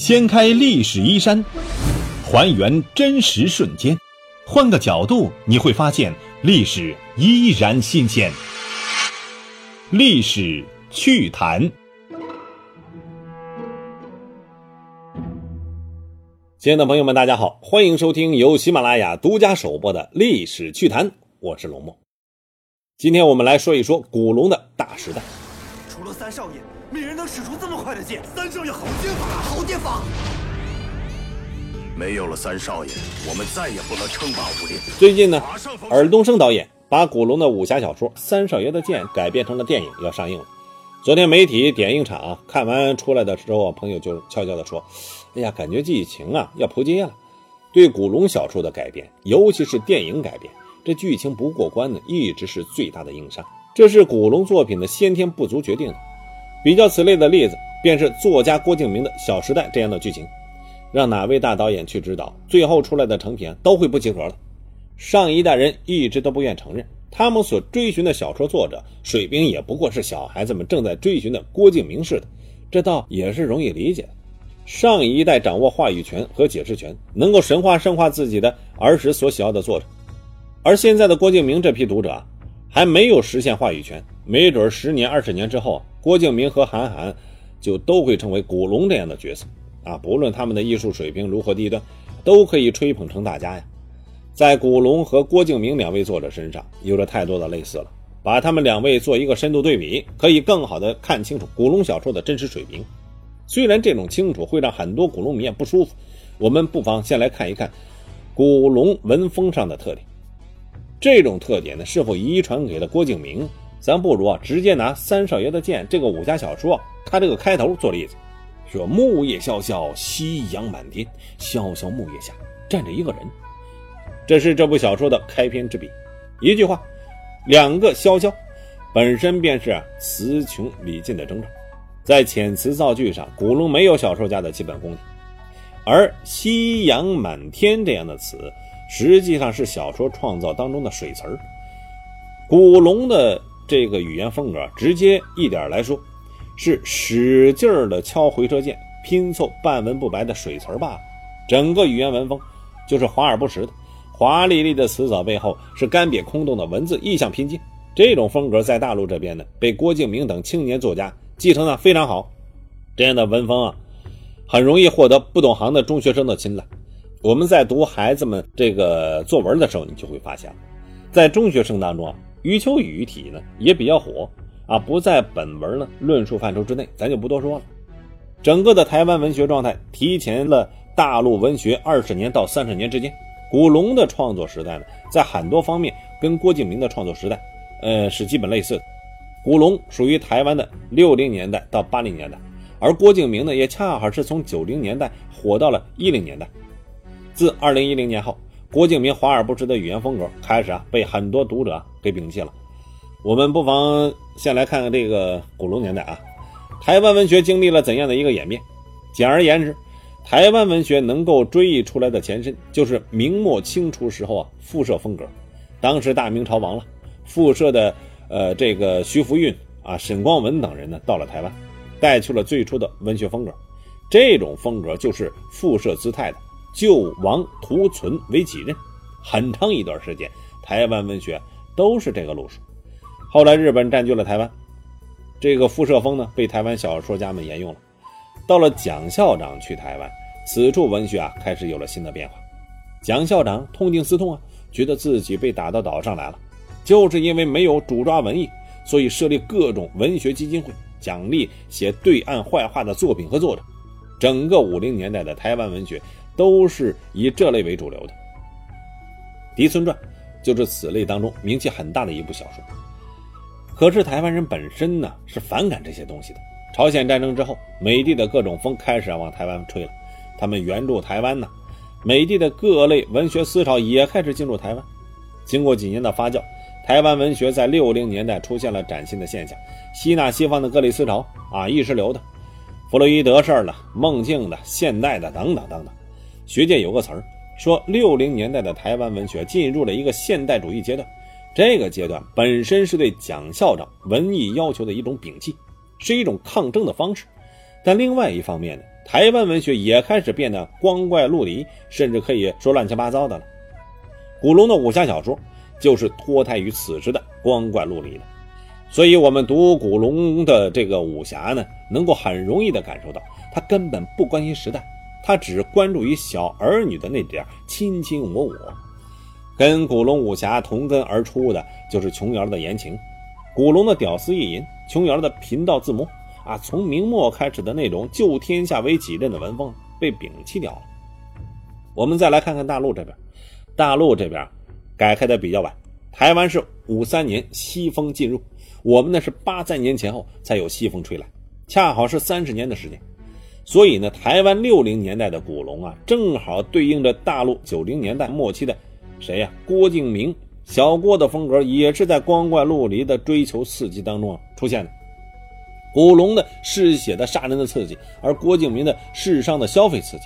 掀开历史衣衫，还原真实瞬间，换个角度你会发现历史依然新鲜。历史趣谈，亲爱的朋友们，大家好，欢迎收听由喜马拉雅独家首播的《历史趣谈》，我是龙墨。今天我们来说一说古龙的大时代。除了三少爷，没人能使出这么快的剑。三少爷好剑法，好剑法！没有了三少爷，我们再也不能称霸武林。最近呢，尔冬升导演把古龙的武侠小说《三少爷的剑》改编成了电影，要上映了。昨天媒体点映场看完出来的时候，朋友就悄悄地说：“哎呀，感觉剧情啊要扑街了。”对古龙小说的改编，尤其是电影改编。这剧情不过关呢，一直是最大的硬伤。这是古龙作品的先天不足决定的。比较此类的例子，便是作家郭敬明的《小时代》这样的剧情，让哪位大导演去指导，最后出来的成品都会不及格了。上一代人一直都不愿承认，他们所追寻的小说作者水平也不过是小孩子们正在追寻的郭敬明似的，这倒也是容易理解。上一代掌握话语权和解释权，能够神话神化自己的儿时所喜爱的作者。而现在的郭敬明这批读者啊，还没有实现话语权，没准十年、二十年之后，郭敬明和韩寒就都会成为古龙这样的角色啊！不论他们的艺术水平如何低端，都可以吹捧成大家呀。在古龙和郭敬明两位作者身上，有着太多的类似了。把他们两位做一个深度对比，可以更好的看清楚古龙小说的真实水平。虽然这种清楚会让很多古龙迷也不舒服，我们不妨先来看一看古龙文风上的特点。这种特点呢，是否遗传给了郭敬明？咱不如啊，直接拿《三少爷的剑》这个武侠小说，它这个开头做例子，说木叶萧萧，夕阳满天，萧萧木叶下站着一个人，这是这部小说的开篇之笔。一句话，两个萧萧，本身便是词穷理尽的征兆。在遣词造句上，古龙没有小说家的基本功底，而夕阳满天这样的词。实际上是小说创造当中的水词儿。古龙的这个语言风格，直接一点来说，是使劲儿的敲回车键，拼凑半文不白的水词儿罢了。整个语言文风就是华而不实的，华丽丽的词藻背后是干瘪空洞的文字，意象拼接。这种风格在大陆这边呢，被郭敬明等青年作家继承的非常好。这样的文风啊，很容易获得不懂行的中学生的青睐。我们在读孩子们这个作文的时候，你就会发现，在中学生当中啊，余秋雨体呢也比较火啊，不在本文呢论述范畴之内，咱就不多说了。整个的台湾文学状态提前了大陆文学二十年到三十年之间。古龙的创作时代呢，在很多方面跟郭敬明的创作时代，呃，是基本类似的。古龙属于台湾的六零年代到八零年代，而郭敬明呢，也恰好是从九零年代火到了一零年代。自二零一零年后，郭敬明华而不实的语言风格开始啊被很多读者给摒弃了。我们不妨先来看看这个古龙年代啊，台湾文学经历了怎样的一个演变？简而言之，台湾文学能够追忆出来的前身就是明末清初时候啊复社风格。当时大明朝亡了，复社的呃这个徐福运啊、沈光文等人呢到了台湾，带去了最初的文学风格。这种风格就是复社姿态的。救亡图存为己任，很长一段时间，台湾文学都是这个路数。后来日本占据了台湾，这个复社风呢被台湾小说家们沿用了。到了蒋校长去台湾，此处文学啊开始有了新的变化。蒋校长痛定思痛啊，觉得自己被打到岛上来了，就是因为没有主抓文艺，所以设立各种文学基金会，奖励写对岸坏话的作品和作者。整个五零年代的台湾文学。都是以这类为主流的，《狄村传》就是此类当中名气很大的一部小说。可是台湾人本身呢是反感这些东西的。朝鲜战争之后，美帝的各种风开始往台湾吹了，他们援助台湾呢，美帝的各类文学思潮也开始进入台湾。经过几年的发酵，台湾文学在六零年代出现了崭新的现象，吸纳西方的各类思潮啊，意识流的，弗洛伊德式的、梦境的、现代的等等等等。学界有个词儿说，六零年代的台湾文学进入了一个现代主义阶段。这个阶段本身是对蒋校长文艺要求的一种摒弃，是一种抗争的方式。但另外一方面呢，台湾文学也开始变得光怪陆离，甚至可以说乱七八糟的了。古龙的武侠小说就是脱胎于此时的光怪陆离的，所以我们读古龙的这个武侠呢，能够很容易的感受到，他根本不关心时代，他只关注于小儿女的那点卿卿我我。跟古龙武侠同根而出的就是琼瑶的言情，古龙的屌丝意淫，琼瑶的贫道自摸啊，从明末开始的那种救天下为己任的文风被摒弃掉了。我们再来看看大陆这边，大陆这边改开的比较晚，台湾是五三年西风进入，我们呢是八三年前后才有西风吹来，恰好是三十年的时间。所以呢，台湾六零年代的古龙啊，正好对应着大陆九零年代末期的。谁呀？郭敬明，小郭的风格也是在光怪陆离的追求刺激当中啊出现的。古龙的嗜血的杀人的刺激，而郭敬明的世商的消费刺激，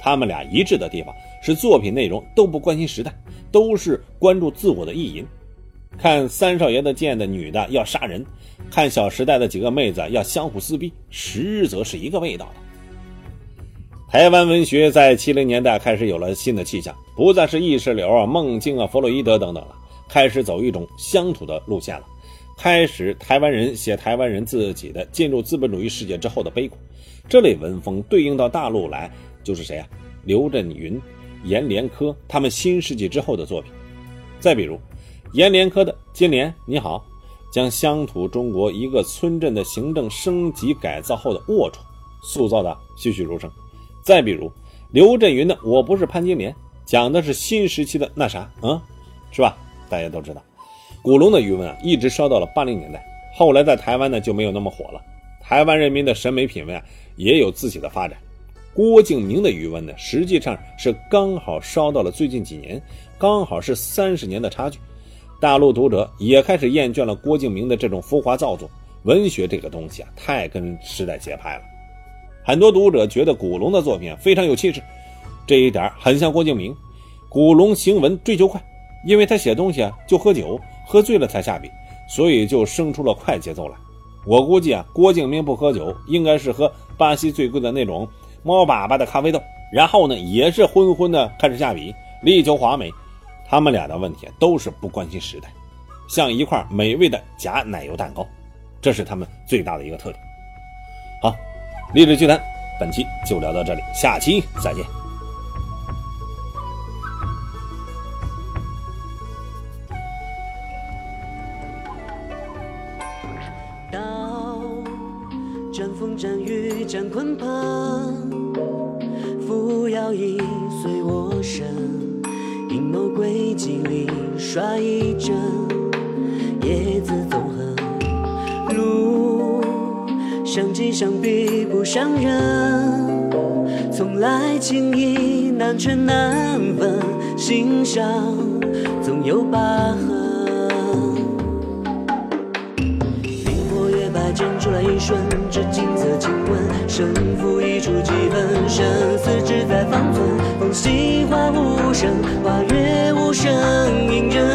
他们俩一致的地方是作品内容都不关心时代，都是关注自我的意淫。看三少爷的剑的女的要杀人，看小时代的几个妹子要相互撕逼，实则是一个味道的。台湾文学在七零年代开始有了新的气象，不再是意识流啊、梦境啊、弗洛伊德等等了，开始走一种乡土的路线了。开始台湾人写台湾人自己的进入资本主义世界之后的悲苦，这类文风对应到大陆来就是谁啊？刘震云、阎连科他们新世纪之后的作品。再比如阎连科的《金莲你好》，将乡土中国一个村镇的行政升级改造后的龌龊塑造的栩栩如生。再比如，刘震云的《我不是潘金莲》，讲的是新时期的那啥，嗯，是吧？大家都知道，古龙的余文啊，一直烧到了八零年代，后来在台湾呢就没有那么火了。台湾人民的审美品味啊，也有自己的发展。郭敬明的余文呢，实际上是刚好烧到了最近几年，刚好是三十年的差距。大陆读者也开始厌倦了郭敬明的这种浮华造作，文学这个东西啊，太跟时代节拍了。很多读者觉得古龙的作品非常有气质，这一点很像郭敬明。古龙行文追求快，因为他写东西啊就喝酒，喝醉了才下笔，所以就生出了快节奏来。我估计啊，郭敬明不喝酒，应该是喝巴西最贵的那种猫粑粑的咖啡豆，然后呢也是昏昏的开始下笔，力求华美。他们俩的问题都是不关心时代，像一块美味的假奶油蛋糕，这是他们最大的一个特点。好。励志剧谈，本期就聊到这里，下期再见。刀斩风斩雨斩鲲鹏，扶摇一随我身，阴谋诡计里耍一阵，叶子纵横。相记相比不伤人，从来情意难全难分，心上总有疤痕。冰火月白剑出来一瞬，这金色亲吻，胜负一出几分，生死只在方寸。风息花无声，花月无声，影人